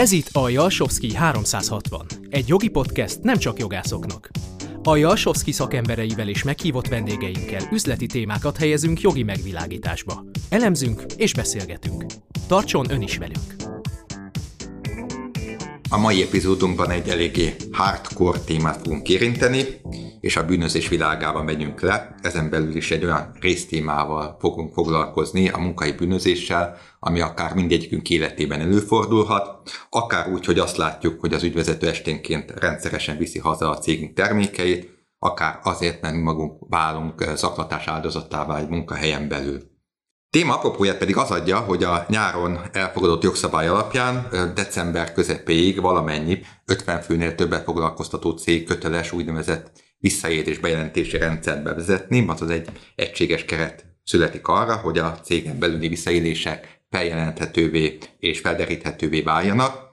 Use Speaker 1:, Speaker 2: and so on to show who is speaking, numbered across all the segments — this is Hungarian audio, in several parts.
Speaker 1: Ez itt a Jalsowski 360, egy jogi podcast nem csak jogászoknak. A Jalsowski szakembereivel és meghívott vendégeinkkel üzleti témákat helyezünk jogi megvilágításba. Elemzünk és beszélgetünk. Tartson ön is velünk!
Speaker 2: A mai epizódunkban egy eléggé hardcore témát fogunk érinteni, és a bűnözés világában megyünk le. Ezen belül is egy olyan résztémával fogunk foglalkozni, a munkai bűnözéssel, ami akár mindegyikünk életében előfordulhat, akár úgy, hogy azt látjuk, hogy az ügyvezető esténként rendszeresen viszi haza a cégünk termékeit, akár azért, mert mi magunk válunk zaklatás áldozatává egy munkahelyen belül. Téma apropóját pedig az adja, hogy a nyáron elfogadott jogszabály alapján december közepéig valamennyi 50 főnél többet foglalkoztató cég köteles úgynevezett visszaérés bejelentési rendszert bevezetni, azaz egy egységes keret születik arra, hogy a cégen belüli visszaélések feljelenthetővé és felderíthetővé váljanak.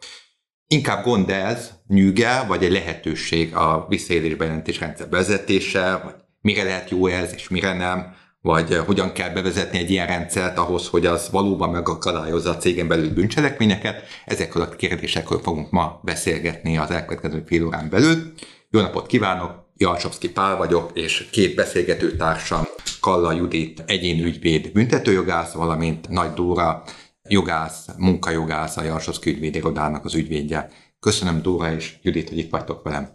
Speaker 2: Inkább gond ez, nyűge, vagy egy lehetőség a visszaélés bejelentés rendszer vezetése, vagy mire lehet jó ez, és mire nem, vagy eh, hogyan kell bevezetni egy ilyen rendszert ahhoz, hogy az valóban megakadályozza a cégen belül bűncselekményeket. Ezekről a kérdésekről fogunk ma beszélgetni az elkövetkező fél órán belül. Jó napot kívánok! Jalcsovszki Pál vagyok, és két beszélgető társam, Kalla Judit, egyénügyvéd, büntetőjogász, valamint Nagy Dóra, jogász, munkajogász, a Jalcsovszki ügyvédirodának az ügyvédje. Köszönöm Dóra és Judit, hogy itt vagytok velem.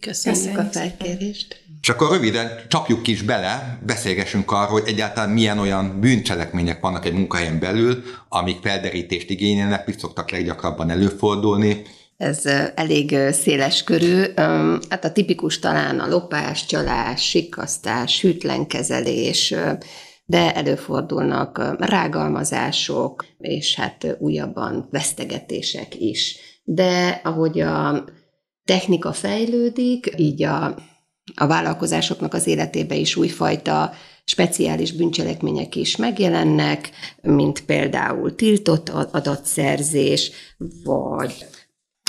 Speaker 3: Köszönjük, Köszönjük a felkérést.
Speaker 2: És akkor röviden csapjuk is bele, beszélgessünk arról, hogy egyáltalán milyen olyan bűncselekmények vannak egy munkahelyen belül, amik felderítést igényelnek, mit szoktak leggyakrabban előfordulni,
Speaker 3: ez elég széles körű. Hát a tipikus talán a lopás, csalás, sikasztás, hűtlenkezelés, de előfordulnak rágalmazások, és hát újabban vesztegetések is. De ahogy a technika fejlődik, így a, a vállalkozásoknak az életébe is újfajta speciális bűncselekmények is megjelennek, mint például tiltott adatszerzés, vagy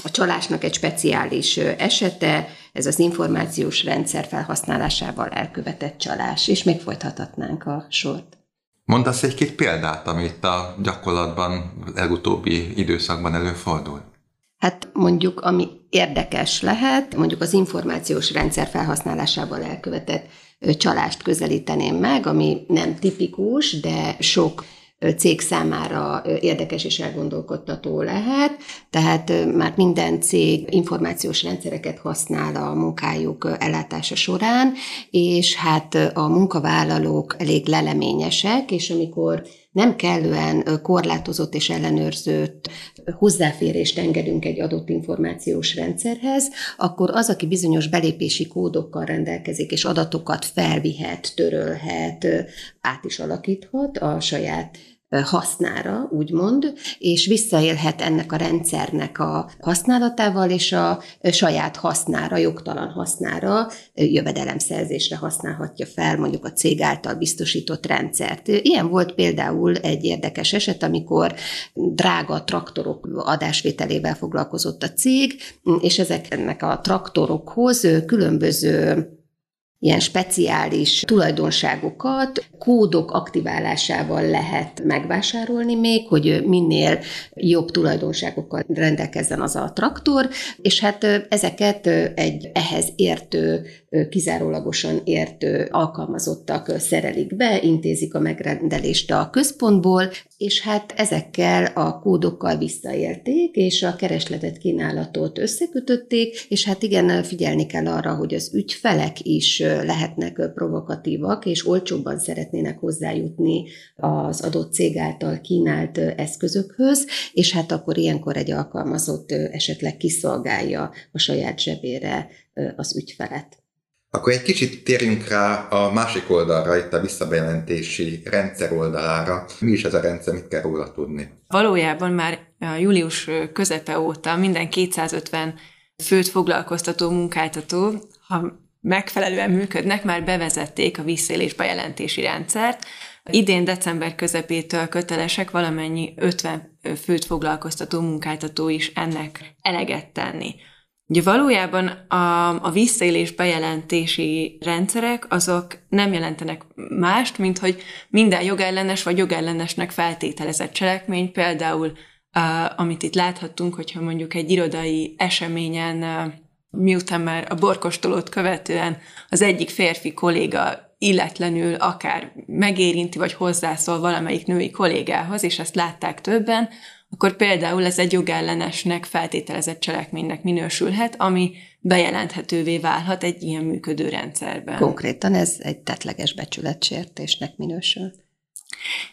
Speaker 3: a csalásnak egy speciális esete, ez az információs rendszer felhasználásával elkövetett csalás, és még folytathatnánk a sort.
Speaker 2: Mondasz egy-két példát, amit a gyakorlatban legutóbbi időszakban előfordul?
Speaker 3: Hát mondjuk, ami érdekes lehet, mondjuk az információs rendszer felhasználásával elkövetett csalást közelíteném meg, ami nem tipikus, de sok cég számára érdekes és elgondolkodtató lehet, tehát már minden cég információs rendszereket használ a munkájuk ellátása során, és hát a munkavállalók elég leleményesek, és amikor nem kellően korlátozott és ellenőrzött hozzáférést engedünk egy adott információs rendszerhez, akkor az, aki bizonyos belépési kódokkal rendelkezik, és adatokat felvihet, törölhet, át is alakíthat a saját hasznára, úgymond, és visszaélhet ennek a rendszernek a használatával, és a saját hasznára, jogtalan hasznára, jövedelemszerzésre használhatja fel mondjuk a cég által biztosított rendszert. Ilyen volt például egy érdekes eset, amikor drága traktorok adásvételével foglalkozott a cég, és ezeknek a traktorokhoz különböző ilyen speciális tulajdonságokat kódok aktiválásával lehet megvásárolni még, hogy minél jobb tulajdonságokkal rendelkezzen az a traktor, és hát ezeket egy ehhez értő, kizárólagosan értő alkalmazottak szerelik be, intézik a megrendelést a központból, és hát ezekkel a kódokkal visszaélték, és a keresletet kínálatot összekötötték, és hát igen, figyelni kell arra, hogy az ügyfelek is lehetnek provokatívak, és olcsóbban szeretnének hozzájutni az adott cég által kínált eszközökhöz, és hát akkor ilyenkor egy alkalmazott esetleg kiszolgálja a saját zsebére az ügyfelet.
Speaker 2: Akkor egy kicsit térjünk rá a másik oldalra, itt a visszabejelentési rendszer oldalára. Mi is ez a rendszer, mit kell róla tudni?
Speaker 4: Valójában már július közepe óta minden 250 főt foglalkoztató munkáltató, ha megfelelően működnek, már bevezették a visszaélés bejelentési rendszert. Idén december közepétől kötelesek valamennyi 50 főt foglalkoztató munkáltató is ennek eleget tenni. Ugye valójában a, a visszaélés bejelentési rendszerek azok nem jelentenek mást, mint hogy minden jogellenes vagy jogellenesnek feltételezett cselekmény, például amit itt láthattunk, hogyha mondjuk egy irodai eseményen, miután már a borkostolót követően az egyik férfi kolléga illetlenül akár megérinti, vagy hozzászól valamelyik női kollégához, és ezt látták többen, akkor például ez egy jogellenesnek feltételezett cselekménynek minősülhet, ami bejelenthetővé válhat egy ilyen működő rendszerben.
Speaker 3: Konkrétan ez egy tetleges becsületsértésnek minősül.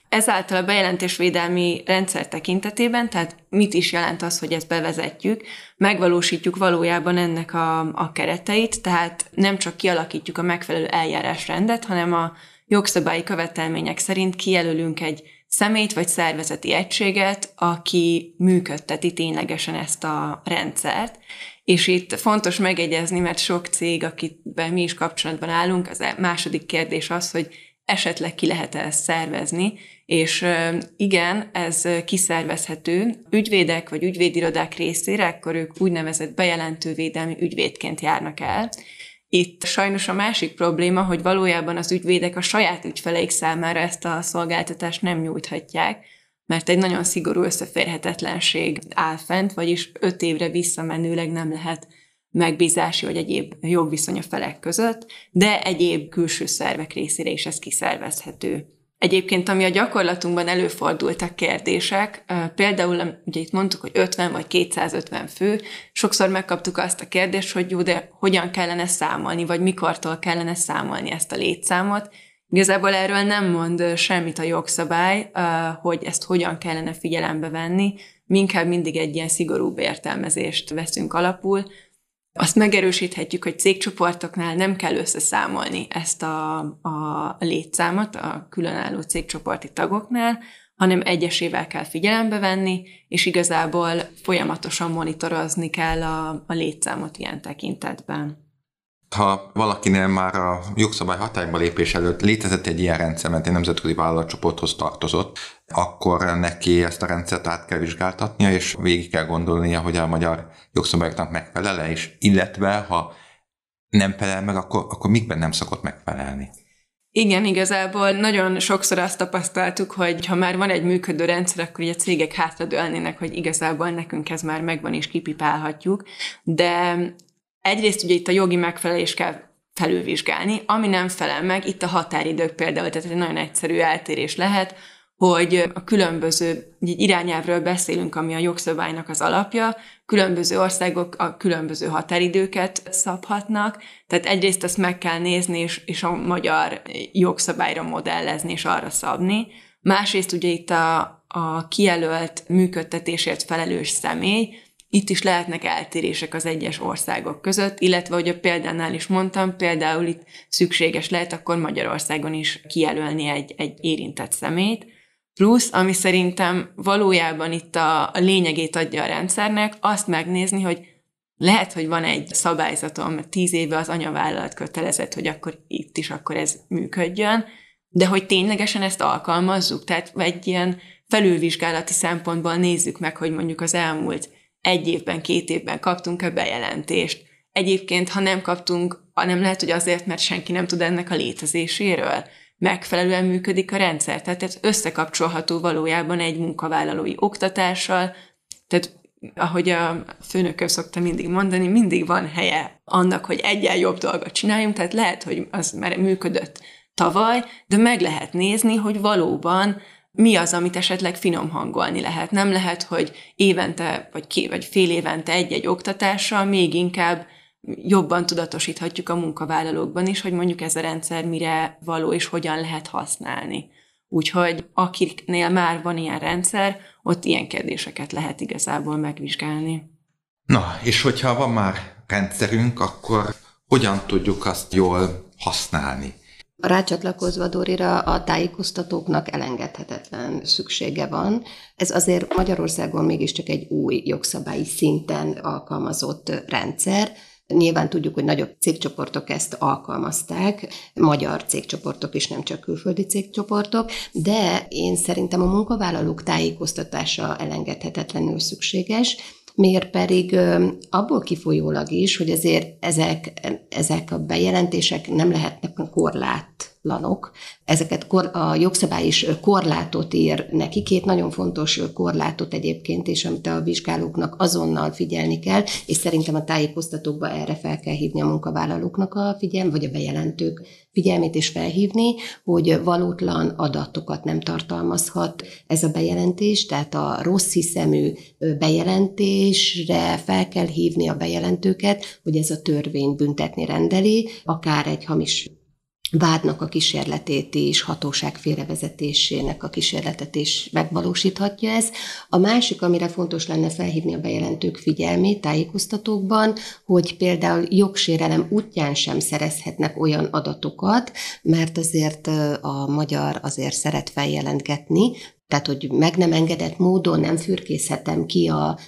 Speaker 4: Ezáltal a bejelentésvédelmi rendszer tekintetében, tehát mit is jelent az, hogy ezt bevezetjük, megvalósítjuk valójában ennek a, a kereteit, tehát nem csak kialakítjuk a megfelelő eljárásrendet, hanem a jogszabályi követelmények szerint kijelölünk egy szemét vagy szervezeti egységet, aki működteti ténylegesen ezt a rendszert. És itt fontos megegyezni, mert sok cég, akiben mi is kapcsolatban állunk, az e- második kérdés az, hogy esetleg ki lehet ezt szervezni, és igen, ez kiszervezhető. Ügyvédek vagy ügyvédirodák részére, akkor ők úgynevezett bejelentővédelmi ügyvédként járnak el. Itt sajnos a másik probléma, hogy valójában az ügyvédek a saját ügyfeleik számára ezt a szolgáltatást nem nyújthatják, mert egy nagyon szigorú összeférhetetlenség áll fent, vagyis öt évre visszamenőleg nem lehet megbízási vagy egyéb jogviszony a felek között, de egyéb külső szervek részére is ez kiszervezhető. Egyébként, ami a gyakorlatunkban előfordultak kérdések, például, ugye itt mondtuk, hogy 50 vagy 250 fő, sokszor megkaptuk azt a kérdést, hogy jó, de hogyan kellene számolni, vagy mikortól kellene számolni ezt a létszámot. Igazából erről nem mond semmit a jogszabály, hogy ezt hogyan kellene figyelembe venni, mi inkább mindig egy ilyen szigorúbb értelmezést veszünk alapul, azt megerősíthetjük, hogy cégcsoportoknál nem kell összeszámolni ezt a, a létszámot a különálló cégcsoporti tagoknál, hanem egyesével kell figyelembe venni, és igazából folyamatosan monitorozni kell a, a létszámot ilyen tekintetben.
Speaker 2: Ha valakinél már a jogszabály hatályba lépés előtt létezett egy ilyen rendszer, mert egy nemzetközi vállalatcsoporthoz tartozott, akkor neki ezt a rendszert át kell vizsgáltatnia, és végig kell gondolnia, hogy a magyar jogszabályoknak megfelele, és illetve ha nem felel meg, akkor, akkor mikben nem szokott megfelelni.
Speaker 4: Igen, igazából nagyon sokszor azt tapasztaltuk, hogy ha már van egy működő rendszer, akkor a cégek hátradőlnének, hogy igazából nekünk ez már megvan és kipipálhatjuk, de egyrészt ugye itt a jogi megfelelés kell felülvizsgálni, ami nem felel meg, itt a határidők például, tehát egy nagyon egyszerű eltérés lehet, hogy a különböző egy irányelvről beszélünk, ami a jogszabálynak az alapja, különböző országok a különböző határidőket szabhatnak, tehát egyrészt ezt meg kell nézni, és, és a magyar jogszabályra modellezni, és arra szabni. Másrészt ugye itt a, a kijelölt működtetésért felelős személy, itt is lehetnek eltérések az egyes országok között, illetve, hogy a példánál is mondtam, például itt szükséges lehet akkor Magyarországon is kijelölni egy, egy érintett szemét, Plusz, ami szerintem valójában itt a, a lényegét adja a rendszernek, azt megnézni, hogy lehet, hogy van egy szabályzatom, tíz éve az anyavállalat kötelezett, hogy akkor itt is akkor ez működjön, de hogy ténylegesen ezt alkalmazzuk, tehát egy ilyen felülvizsgálati szempontból nézzük meg, hogy mondjuk az elmúlt egy évben, két évben kaptunk-e bejelentést. Egyébként, ha nem kaptunk, nem lehet, hogy azért, mert senki nem tud ennek a létezéséről megfelelően működik a rendszer. Tehát ez összekapcsolható valójában egy munkavállalói oktatással, tehát ahogy a főnököm szokta mindig mondani, mindig van helye annak, hogy egyen jobb dolgot csináljunk, tehát lehet, hogy az már működött tavaly, de meg lehet nézni, hogy valóban mi az, amit esetleg finom hangolni lehet. Nem lehet, hogy évente, vagy, ké, vagy fél évente egy-egy oktatással még inkább jobban tudatosíthatjuk a munkavállalókban is, hogy mondjuk ez a rendszer mire való és hogyan lehet használni. Úgyhogy akiknél már van ilyen rendszer, ott ilyen kérdéseket lehet igazából megvizsgálni.
Speaker 2: Na, és hogyha van már rendszerünk, akkor hogyan tudjuk azt jól használni?
Speaker 3: Rácsatlakozva Dorira a tájékoztatóknak elengedhetetlen szüksége van. Ez azért Magyarországon mégiscsak egy új jogszabályi szinten alkalmazott rendszer, Nyilván tudjuk, hogy nagyobb cégcsoportok ezt alkalmazták, magyar cégcsoportok is, nem csak külföldi cégcsoportok, de én szerintem a munkavállalók tájékoztatása elengedhetetlenül szükséges, miért pedig abból kifolyólag is, hogy azért ezek, ezek a bejelentések nem lehetnek korlát adótlanok. Ezeket a jogszabály is korlátot ír neki, két nagyon fontos korlátot egyébként, és amit a vizsgálóknak azonnal figyelni kell, és szerintem a tájékoztatókba erre fel kell hívni a munkavállalóknak a figyelmet, vagy a bejelentők figyelmét is felhívni, hogy valótlan adatokat nem tartalmazhat ez a bejelentés, tehát a rossz hiszemű bejelentésre fel kell hívni a bejelentőket, hogy ez a törvény büntetni rendeli, akár egy hamis vádnak a kísérletét is, hatóság félrevezetésének a kísérletet is megvalósíthatja ez. A másik, amire fontos lenne felhívni a bejelentők figyelmét tájékoztatókban, hogy például jogsérelem útján sem szerezhetnek olyan adatokat, mert azért a magyar azért szeret feljelentgetni, tehát, hogy meg nem engedett módon nem fürkészhetem ki a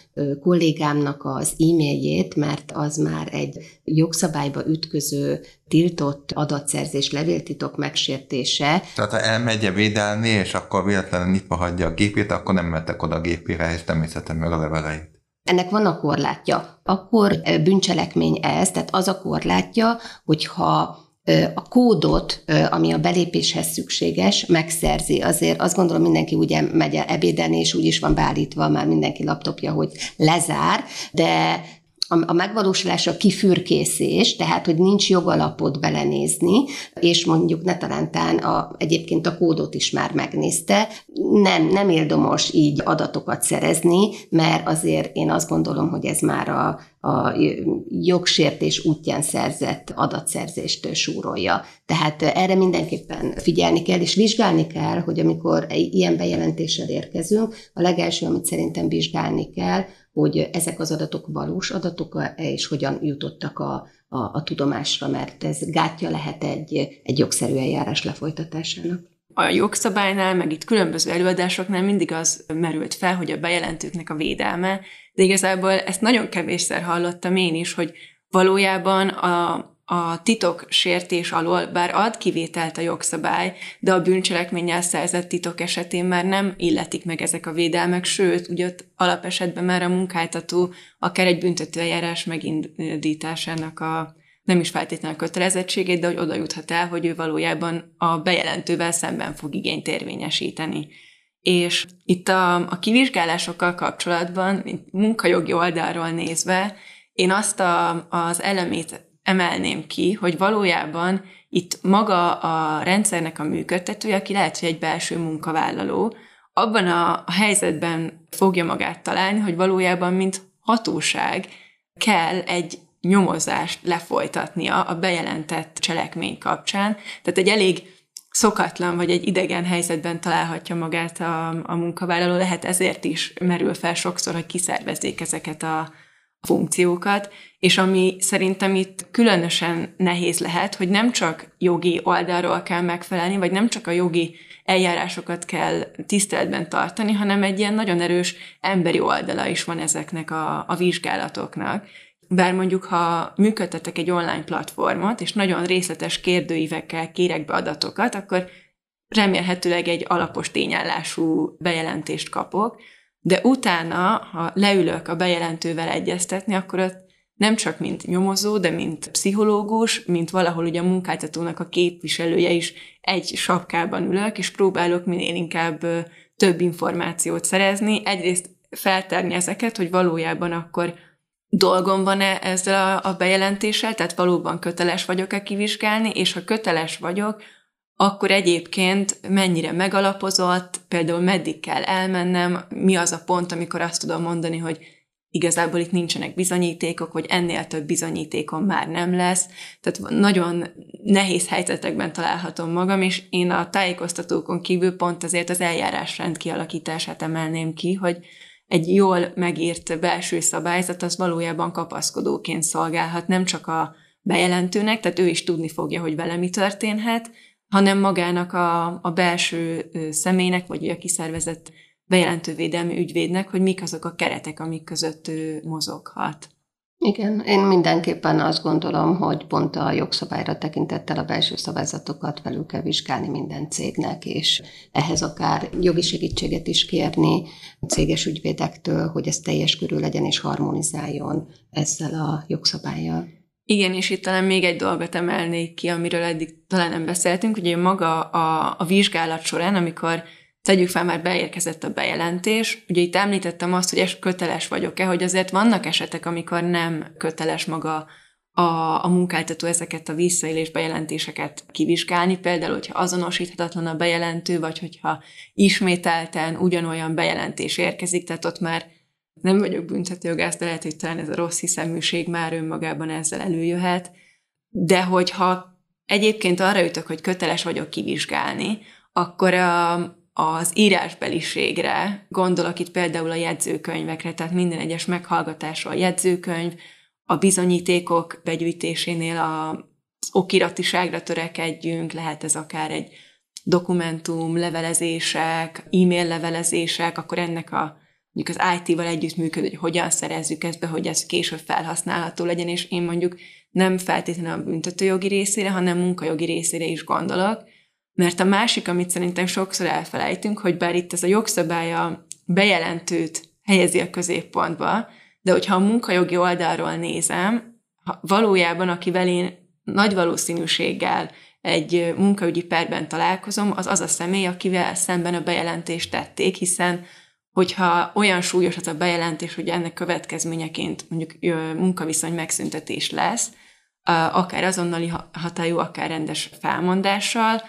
Speaker 3: kollégámnak az e-mailjét, mert az már egy jogszabályba ütköző tiltott adatszerzés, levéltitok megsértése.
Speaker 2: Tehát ha elmegye védelni, és akkor véletlenül nyitva hagyja a gépét, akkor nem metek oda a gépére, és nem meg a leveleit.
Speaker 3: Ennek van a korlátja. Akkor bűncselekmény ez, tehát az a korlátja, hogyha a kódot, ami a belépéshez szükséges, megszerzi. Azért azt gondolom mindenki ugye megy ebédelni, és úgy is van beállítva már mindenki laptopja, hogy lezár, de a megvalósulás a kifürkészés, tehát hogy nincs jogalapot belenézni, és mondjuk ne a, egyébként a kódot is már megnézte, nem, nem érdomos így adatokat szerezni, mert azért én azt gondolom, hogy ez már a, a jogsértés útján szerzett adatszerzést súrolja. Tehát erre mindenképpen figyelni kell, és vizsgálni kell, hogy amikor ilyen bejelentéssel érkezünk, a legelső, amit szerintem vizsgálni kell, hogy ezek az adatok valós adatok, és hogyan jutottak a, a, a tudomásra, mert ez gátja lehet egy, egy jogszerű eljárás lefolytatásának.
Speaker 4: A jogszabálynál, meg itt különböző előadásoknál mindig az merült fel, hogy a bejelentőknek a védelme, de igazából ezt nagyon kevésszer hallottam én is, hogy valójában a, a titok sértés alól, bár ad kivételt a jogszabály, de a bűncselekménnyel szerzett titok esetén már nem illetik meg ezek a védelmek, sőt, ugye ott alapesetben már a munkáltató akár egy büntetőeljárás megindításának a nem is feltétlenül a kötelezettségét, de hogy oda juthat el, hogy ő valójában a bejelentővel szemben fog igényt érvényesíteni. És itt a, a kivizsgálásokkal kapcsolatban, munkajogi oldalról nézve, én azt a, az elemét emelném ki, hogy valójában itt maga a rendszernek a működtetője, aki lehet, hogy egy belső munkavállaló, abban a, helyzetben fogja magát találni, hogy valójában, mint hatóság kell egy nyomozást lefolytatnia a bejelentett cselekmény kapcsán. Tehát egy elég szokatlan vagy egy idegen helyzetben találhatja magát a, a munkavállaló, lehet ezért is merül fel sokszor, hogy kiszervezzék ezeket a, funkciókat, és ami szerintem itt különösen nehéz lehet, hogy nem csak jogi oldalról kell megfelelni, vagy nem csak a jogi eljárásokat kell tiszteletben tartani, hanem egy ilyen nagyon erős emberi oldala is van ezeknek a, a vizsgálatoknak. Bár mondjuk, ha működtetek egy online platformot, és nagyon részletes kérdőívekkel kérek be adatokat, akkor remélhetőleg egy alapos tényállású bejelentést kapok, de utána, ha leülök a bejelentővel egyeztetni, akkor ott nem csak mint nyomozó, de mint pszichológus, mint valahol ugye a munkáltatónak a képviselője is egy sapkában ülök, és próbálok minél inkább több információt szerezni. Egyrészt feltárni ezeket, hogy valójában akkor dolgom van-e ezzel a, a bejelentéssel, tehát valóban köteles vagyok-e kivizsgálni, és ha köteles vagyok, akkor egyébként mennyire megalapozott, például meddig kell elmennem, mi az a pont, amikor azt tudom mondani, hogy igazából itt nincsenek bizonyítékok, hogy ennél több bizonyítékom már nem lesz. Tehát nagyon nehéz helyzetekben találhatom magam, és én a tájékoztatókon kívül pont azért az eljárásrend kialakítását emelném ki, hogy egy jól megírt belső szabályzat az valójában kapaszkodóként szolgálhat nem csak a bejelentőnek, tehát ő is tudni fogja, hogy vele mi történhet, hanem magának a, a belső személynek, vagy a kiszervezett bejelentővédelmi ügyvédnek, hogy mik azok a keretek, amik között ő mozoghat.
Speaker 3: Igen, én mindenképpen azt gondolom, hogy pont a jogszabályra tekintettel a belső szabályzatokat felül kell vizsgálni minden cégnek, és ehhez akár jogi segítséget is kérni céges ügyvédektől, hogy ez teljes körül legyen és harmonizáljon ezzel a jogszabályjal.
Speaker 4: Igen, és itt talán még egy dolgot emelnék ki, amiről eddig talán nem beszéltünk, ugye maga a, a vizsgálat során, amikor tegyük fel, már beérkezett a bejelentés. Ugye itt említettem azt, hogy köteles vagyok-e, hogy azért vannak esetek, amikor nem köteles maga a, a munkáltató ezeket a visszaélés bejelentéseket kivizsgálni, például, hogyha azonosíthatatlan a bejelentő, vagy hogyha ismételten ugyanolyan bejelentés érkezik, tehát ott már nem vagyok büntetőjogász, de lehet, hogy talán ez a rossz hiszeműség már önmagában ezzel előjöhet. De hogyha egyébként arra ütök, hogy köteles vagyok kivizsgálni, akkor a, az írásbeliségre gondolok itt például a jegyzőkönyvekre, tehát minden egyes meghallgatásról a jegyzőkönyv, a bizonyítékok begyűjtésénél az okiratiságra törekedjünk, lehet ez akár egy dokumentum, levelezések, e-mail levelezések, akkor ennek a mondjuk az IT-val együttműködő, hogy hogyan szerezzük ezt be, hogy ez később felhasználható legyen, és én mondjuk nem feltétlenül a büntetőjogi részére, hanem munkajogi részére is gondolok, mert a másik, amit szerintem sokszor elfelejtünk, hogy bár itt ez a jogszabály a bejelentőt helyezi a középpontba, de hogyha a munkajogi oldalról nézem, valójában akivel én nagy valószínűséggel egy munkaügyi perben találkozom, az az a személy, akivel szemben a bejelentést tették, hiszen hogyha olyan súlyos az a bejelentés, hogy ennek következményeként mondjuk munkaviszony megszüntetés lesz, akár azonnali hatályú, akár rendes felmondással,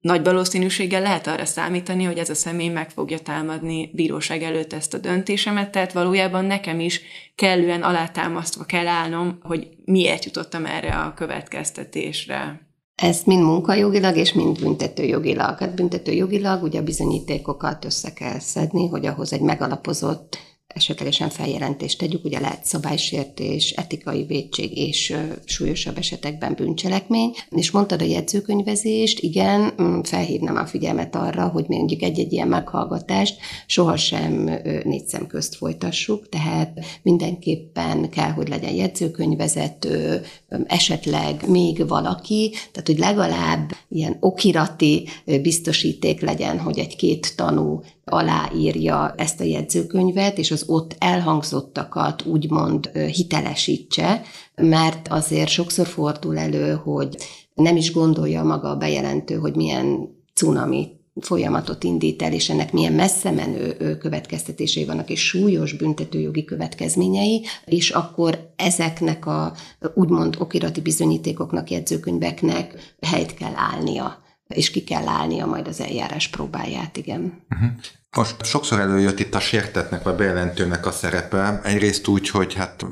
Speaker 4: nagy valószínűséggel lehet arra számítani, hogy ez a személy meg fogja támadni bíróság előtt ezt a döntésemet, tehát valójában nekem is kellően alátámasztva kell állnom, hogy miért jutottam erre a következtetésre.
Speaker 3: Ez mind munkajogilag és mind büntetőjogilag. Hát büntetőjogilag ugye a bizonyítékokat össze kell szedni, hogy ahhoz egy megalapozott esetlegesen feljelentést tegyük, ugye lehet szabálysértés, etikai védség és súlyosabb esetekben bűncselekmény. És mondtad a jegyzőkönyvezést, igen, mm, felhívnám a figyelmet arra, hogy mondjuk egy-egy ilyen meghallgatást sohasem négy szem közt folytassuk, tehát mindenképpen kell, hogy legyen jegyzőkönyvezető, esetleg még valaki, tehát hogy legalább ilyen okirati biztosíték legyen, hogy egy-két tanú aláírja ezt a jegyzőkönyvet, és az ott elhangzottakat úgymond hitelesítse, mert azért sokszor fordul elő, hogy nem is gondolja maga a bejelentő, hogy milyen cunami folyamatot indít el, és ennek milyen messze menő következtetései vannak, és súlyos büntetőjogi következményei, és akkor ezeknek a úgymond okirati bizonyítékoknak, jegyzőkönyveknek helyt kell állnia és ki kell állnia majd az eljárás próbáját, igen.
Speaker 2: Uh-huh. Most sokszor előjött itt a sértetnek vagy bejelentőnek a szerepe, egyrészt úgy, hogy hát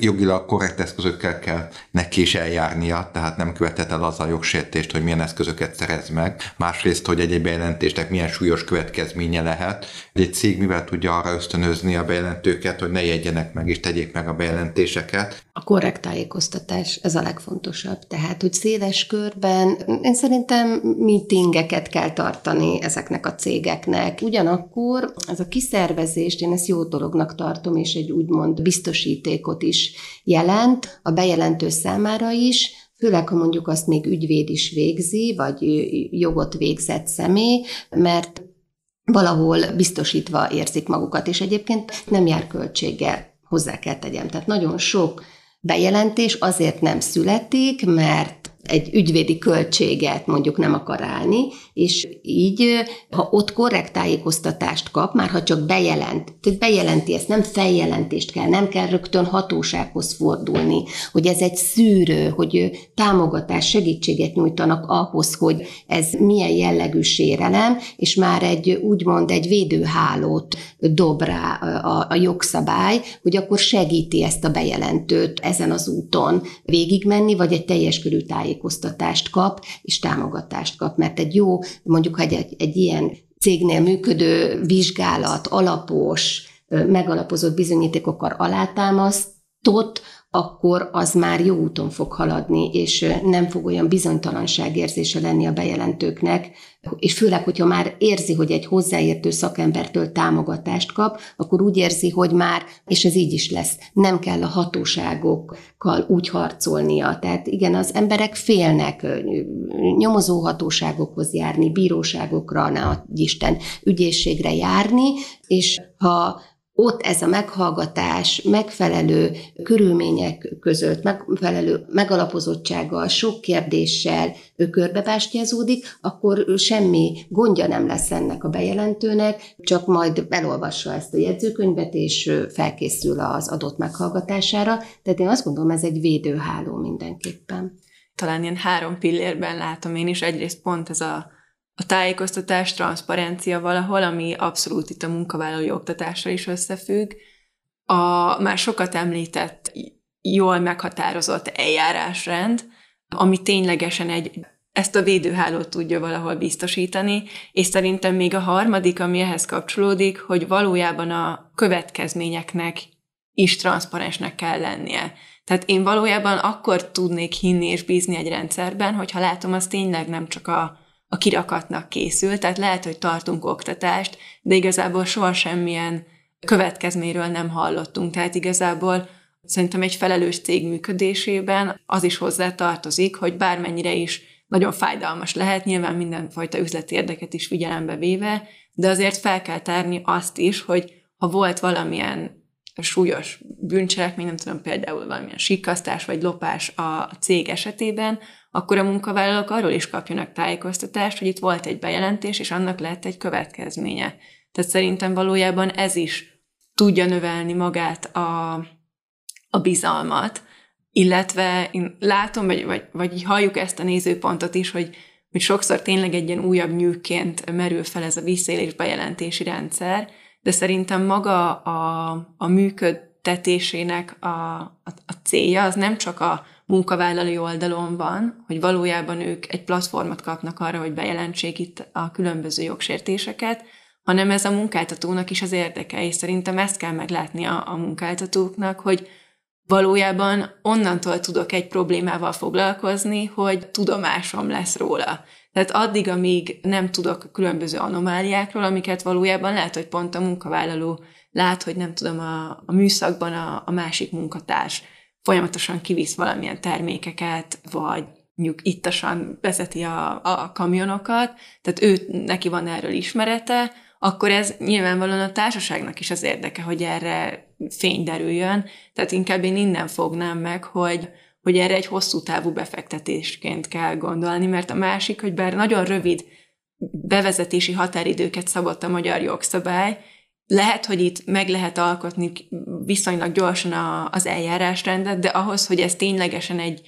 Speaker 2: jogilag korrekt eszközökkel kell neki is eljárnia, tehát nem követett el az a jogsértést, hogy milyen eszközöket szerez meg. Másrészt, hogy egy bejelentésnek milyen súlyos következménye lehet. Egy cég mivel tudja arra ösztönözni a bejelentőket, hogy ne jegyenek meg és tegyék meg a bejelentéseket.
Speaker 3: A korrekt tájékoztatás, ez a legfontosabb. Tehát, hogy széles körben, én szerintem meetingeket kell tartani ezeknek a cégeknek. Ugyan Ugyanakkor ez a kiszervezést én ezt jó dolognak tartom, és egy úgymond biztosítékot is jelent a bejelentő számára is, főleg ha mondjuk azt még ügyvéd is végzi, vagy jogot végzett személy, mert valahol biztosítva érzik magukat, és egyébként nem jár költséggel, hozzá kell tegyem. Tehát nagyon sok bejelentés azért nem születik, mert egy ügyvédi költséget mondjuk nem akar állni, és így, ha ott korrekt tájékoztatást kap, már ha csak bejelent, tehát bejelenti ezt, nem feljelentést kell, nem kell rögtön hatósághoz fordulni, hogy ez egy szűrő, hogy támogatás, segítséget nyújtanak ahhoz, hogy ez milyen jellegű sérelem, és már egy úgymond egy védőhálót dob rá a, a jogszabály, hogy akkor segíti ezt a bejelentőt ezen az úton végigmenni, vagy egy teljes körű tájékoztatást kap, és támogatást kap, mert egy jó mondjuk, egy, egy ilyen cégnél működő vizsgálat alapos, megalapozott bizonyítékokkal alátámasztott, akkor az már jó úton fog haladni, és nem fog olyan bizonytalanságérzése lenni a bejelentőknek, és főleg, hogyha már érzi, hogy egy hozzáértő szakembertől támogatást kap, akkor úgy érzi, hogy már, és ez így is lesz, nem kell a hatóságokkal úgy harcolnia. Tehát igen, az emberek félnek nyomozó hatóságokhoz járni, bíróságokra, ne Isten, ügyészségre járni, és ha ott ez a meghallgatás megfelelő körülmények között, megfelelő megalapozottsággal, sok kérdéssel körbebástyázódik, akkor semmi gondja nem lesz ennek a bejelentőnek, csak majd elolvassa ezt a jegyzőkönyvet, és felkészül az adott meghallgatására. Tehát én azt gondolom, ez egy védőháló mindenképpen.
Speaker 4: Talán ilyen három pillérben látom én is. Egyrészt pont ez a a tájékoztatás, transzparencia valahol, ami abszolút itt a munkavállalói oktatásra is összefügg. A már sokat említett, jól meghatározott eljárásrend, ami ténylegesen egy ezt a védőhálót tudja valahol biztosítani, és szerintem még a harmadik, ami ehhez kapcsolódik, hogy valójában a következményeknek is transzparensnek kell lennie. Tehát én valójában akkor tudnék hinni és bízni egy rendszerben, hogyha látom, az tényleg nem csak a, a kirakatnak készül, tehát lehet, hogy tartunk oktatást, de igazából soha semmilyen következményről nem hallottunk. Tehát igazából szerintem egy felelős cég működésében az is hozzá tartozik, hogy bármennyire is nagyon fájdalmas lehet, nyilván mindenfajta üzleti érdeket is figyelembe véve, de azért fel kell tárni azt is, hogy ha volt valamilyen súlyos bűncselekmény, nem tudom, például valamilyen sikasztás vagy lopás a cég esetében, akkor a munkavállalók arról is kapjanak tájékoztatást, hogy itt volt egy bejelentés, és annak lett egy következménye. Tehát szerintem valójában ez is tudja növelni magát a, a bizalmat, illetve én látom, vagy, vagy, vagy halljuk ezt a nézőpontot is, hogy, hogy sokszor tényleg egy ilyen újabb nyűként merül fel ez a visszaélés bejelentési rendszer, de szerintem maga a, a működtetésének a, a, a célja az nem csak a munkavállalói oldalon van, hogy valójában ők egy platformot kapnak arra, hogy bejelentsék itt a különböző jogsértéseket, hanem ez a munkáltatónak is az érdeke, és szerintem ezt kell meglátni a, a munkáltatóknak, hogy valójában onnantól tudok egy problémával foglalkozni, hogy tudomásom lesz róla. Tehát addig, amíg nem tudok különböző anomáliákról, amiket valójában lehet, hogy pont a munkavállaló lát, hogy nem tudom, a, a műszakban a, a másik munkatárs folyamatosan kivisz valamilyen termékeket, vagy mondjuk ittasan vezeti a, a kamionokat, tehát ő neki van erről ismerete, akkor ez nyilvánvalóan a társaságnak is az érdeke, hogy erre fény derüljön. Tehát inkább én innen fognám meg, hogy, hogy erre egy hosszú távú befektetésként kell gondolni, mert a másik, hogy bár nagyon rövid bevezetési határidőket szabott a magyar jogszabály, lehet, hogy itt meg lehet alkotni viszonylag gyorsan a, az eljárásrendet, de ahhoz, hogy ez ténylegesen egy,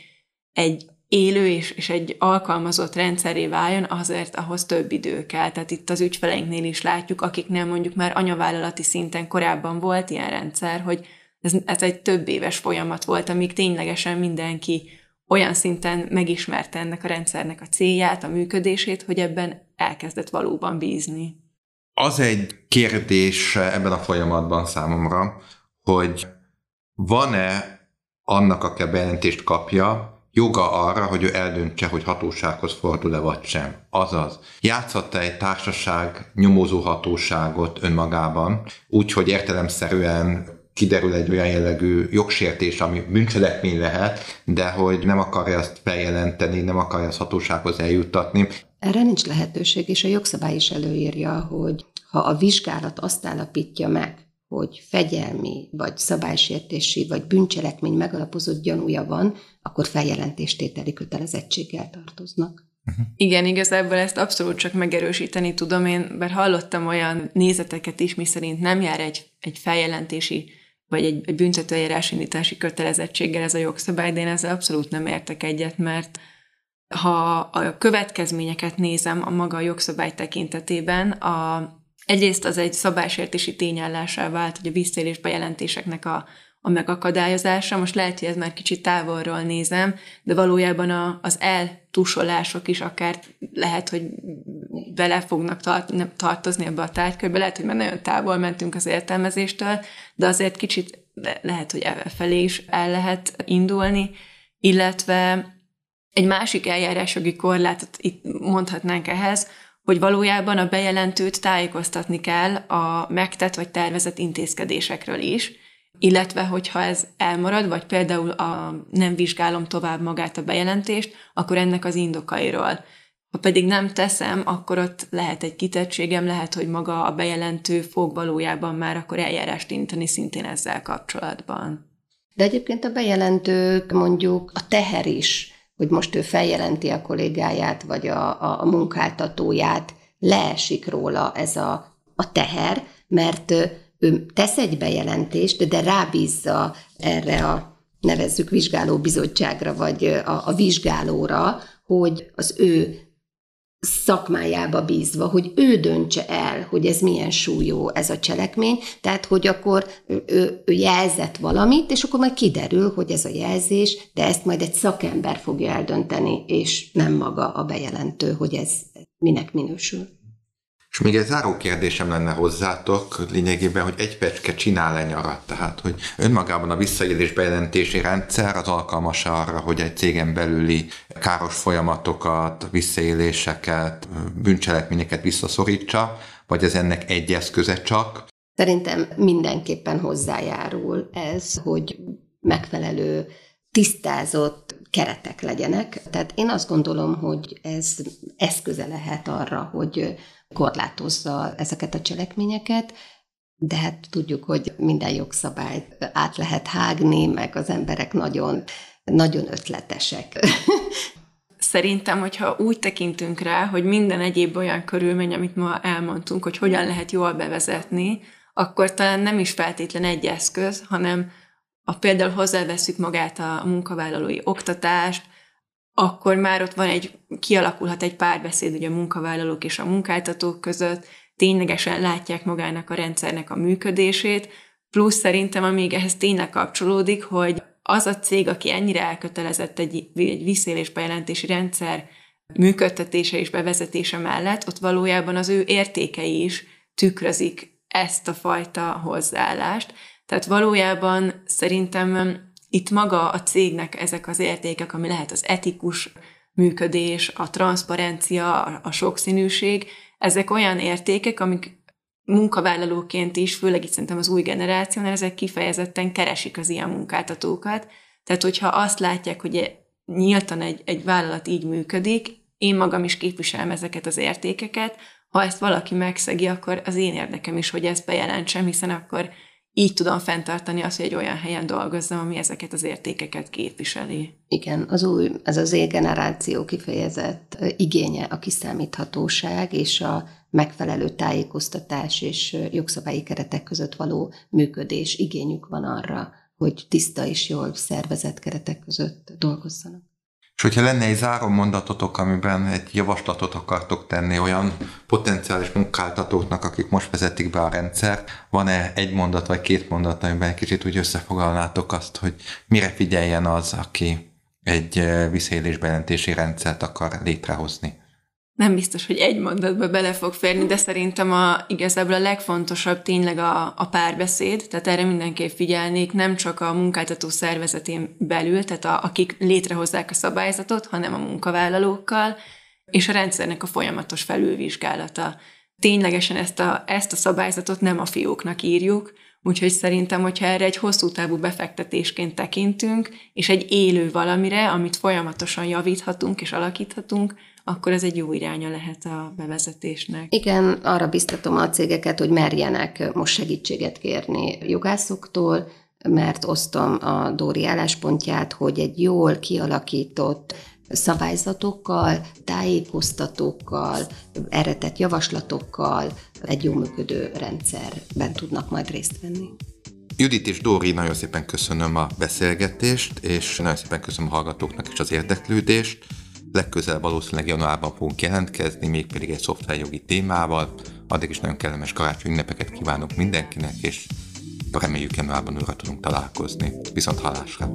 Speaker 4: egy élő és, és egy alkalmazott rendszeré váljon, azért ahhoz több idő kell. Tehát itt az ügyfeleinknél is látjuk, akiknél mondjuk már anyavállalati szinten korábban volt ilyen rendszer, hogy ez, ez egy több éves folyamat volt, amíg ténylegesen mindenki olyan szinten megismerte ennek a rendszernek a célját, a működését, hogy ebben elkezdett valóban bízni.
Speaker 2: Az egy kérdés ebben a folyamatban számomra, hogy van-e annak, aki a bejelentést kapja, joga arra, hogy ő eldöntse, hogy hatósághoz fordul-e vagy sem. Azaz, játszhatta egy társaság nyomozó hatóságot önmagában, úgyhogy értelemszerűen kiderül egy olyan jellegű jogsértés, ami bűncselekmény lehet, de hogy nem akarja azt feljelenteni, nem akarja azt hatósághoz eljuttatni.
Speaker 3: Erre nincs lehetőség, és a jogszabály is előírja, hogy ha a vizsgálat azt állapítja meg, hogy fegyelmi, vagy szabálysértési, vagy bűncselekmény megalapozott gyanúja van, akkor feljelentéstételi kötelezettséggel tartoznak.
Speaker 4: Uh-huh. Igen, igazából ezt abszolút csak megerősíteni tudom én, bár hallottam olyan nézeteket is, miszerint nem jár egy, egy feljelentési vagy egy, egy büntetőeljárás indítási kötelezettséggel ez a jogszabály, de én ezzel abszolút nem értek egyet, mert ha a következményeket nézem a maga a jogszabály tekintetében, a, egyrészt az egy szabálysértési tényállásá vált, hogy a visszaélés bejelentéseknek a, a megakadályozása. Most lehet, hogy ez már kicsit távolról nézem, de valójában a, az eltusolások is akár lehet, hogy bele fognak tart, nem, tartozni ebbe a tárgykörbe. Lehet, hogy már nagyon távol mentünk az értelmezéstől, de azért kicsit lehet, hogy e felé is el lehet indulni, illetve egy másik eljárásjogi korlátot itt mondhatnánk ehhez, hogy valójában a bejelentőt tájékoztatni kell a megtett vagy tervezett intézkedésekről is, illetve hogyha ez elmarad, vagy például a, nem vizsgálom tovább magát a bejelentést, akkor ennek az indokairól Ha pedig nem teszem, akkor ott lehet egy kitettségem, lehet, hogy maga a bejelentő fog valójában már akkor eljárást inteni szintén ezzel kapcsolatban.
Speaker 3: De egyébként a bejelentők mondjuk a teher is, hogy most ő feljelenti a kollégáját, vagy a, a, a munkáltatóját, leesik róla ez a, a teher, mert ő tesz egy bejelentést, de rábízza erre a nevezzük vizsgálóbizottságra, vagy a, a vizsgálóra, hogy az ő szakmájába bízva, hogy ő döntse el, hogy ez milyen súlyú ez a cselekmény, tehát hogy akkor ő, ő jelzett valamit, és akkor majd kiderül, hogy ez a jelzés, de ezt majd egy szakember fogja eldönteni, és nem maga a bejelentő, hogy ez minek minősül.
Speaker 2: És még egy záró kérdésem lenne hozzátok lényegében, hogy egy pecske csinál-e nyarat? Tehát, hogy önmagában a visszaélés bejelentési rendszer az alkalmas arra, hogy egy cégen belüli káros folyamatokat, visszaéléseket, bűncselekményeket visszaszorítsa, vagy ez ennek egy eszköze csak?
Speaker 3: Szerintem mindenképpen hozzájárul ez, hogy megfelelő tisztázott keretek legyenek. Tehát én azt gondolom, hogy ez eszköze lehet arra, hogy korlátozza ezeket a cselekményeket, de hát tudjuk, hogy minden jogszabályt át lehet hágni, meg az emberek nagyon, nagyon ötletesek.
Speaker 4: Szerintem, hogyha úgy tekintünk rá, hogy minden egyéb olyan körülmény, amit ma elmondtunk, hogy hogyan lehet jól bevezetni, akkor talán nem is feltétlen egy eszköz, hanem a például hozzáveszünk magát a munkavállalói oktatást, akkor már ott van egy, kialakulhat egy párbeszéd ugye a munkavállalók és a munkáltatók között, ténylegesen látják magának a rendszernek a működését, plusz szerintem, amíg ehhez tényleg kapcsolódik, hogy az a cég, aki ennyire elkötelezett egy, egy visszélésbejelentési rendszer működtetése és bevezetése mellett, ott valójában az ő értékei is tükrözik ezt a fajta hozzáállást. Tehát valójában szerintem itt maga a cégnek ezek az értékek, ami lehet az etikus működés, a transzparencia, a sokszínűség, ezek olyan értékek, amik munkavállalóként is, főleg itt szerintem az új generációnál, ezek kifejezetten keresik az ilyen munkáltatókat. Tehát, hogyha azt látják, hogy nyíltan egy, egy vállalat így működik, én magam is képviselem ezeket az értékeket, ha ezt valaki megszegi, akkor az én érdekem is, hogy ezt bejelentsem, hiszen akkor így tudom fenntartani azt, hogy egy olyan helyen dolgozzam, ami ezeket az értékeket képviseli.
Speaker 3: Igen, az új, ez az generáció kifejezett igénye a kiszámíthatóság és a megfelelő tájékoztatás és jogszabályi keretek között való működés igényük van arra, hogy tiszta és jól szervezett keretek között dolgozzanak.
Speaker 2: És hogyha lenne egy záró mondatotok, amiben egy javaslatot akartok tenni olyan potenciális munkáltatóknak, akik most vezetik be a rendszer, van-e egy mondat vagy két mondat, amiben egy kicsit úgy összefoglalnátok azt, hogy mire figyeljen az, aki egy eh, visszaélésbejelentési rendszert akar létrehozni?
Speaker 4: Nem biztos, hogy egy mondatba bele fog férni, de szerintem a, igazából a legfontosabb tényleg a, a párbeszéd, tehát erre mindenképp figyelnék, nem csak a munkáltató szervezetén belül, tehát a, akik létrehozzák a szabályzatot, hanem a munkavállalókkal, és a rendszernek a folyamatos felülvizsgálata. Ténylegesen ezt a, ezt a szabályzatot nem a fióknak írjuk, Úgyhogy szerintem, hogyha erre egy hosszú távú befektetésként tekintünk, és egy élő valamire, amit folyamatosan javíthatunk és alakíthatunk, akkor ez egy jó iránya lehet a bevezetésnek.
Speaker 3: Igen, arra biztatom a cégeket, hogy merjenek most segítséget kérni jogászoktól, mert osztom a Dóri álláspontját, hogy egy jól kialakított szabályzatokkal, tájékoztatókkal, eredet javaslatokkal egy jó működő rendszerben tudnak majd részt venni.
Speaker 2: Judit és Dóri, nagyon szépen köszönöm a beszélgetést, és nagyon szépen köszönöm a hallgatóknak is az érdeklődést. Legközelebb valószínűleg januárban fogunk jelentkezni, mégpedig egy szoftverjogi témával. Addig is nagyon kellemes karácsony ünnepeket kívánok mindenkinek, és reméljük januárban újra tudunk találkozni. Viszont hallásra!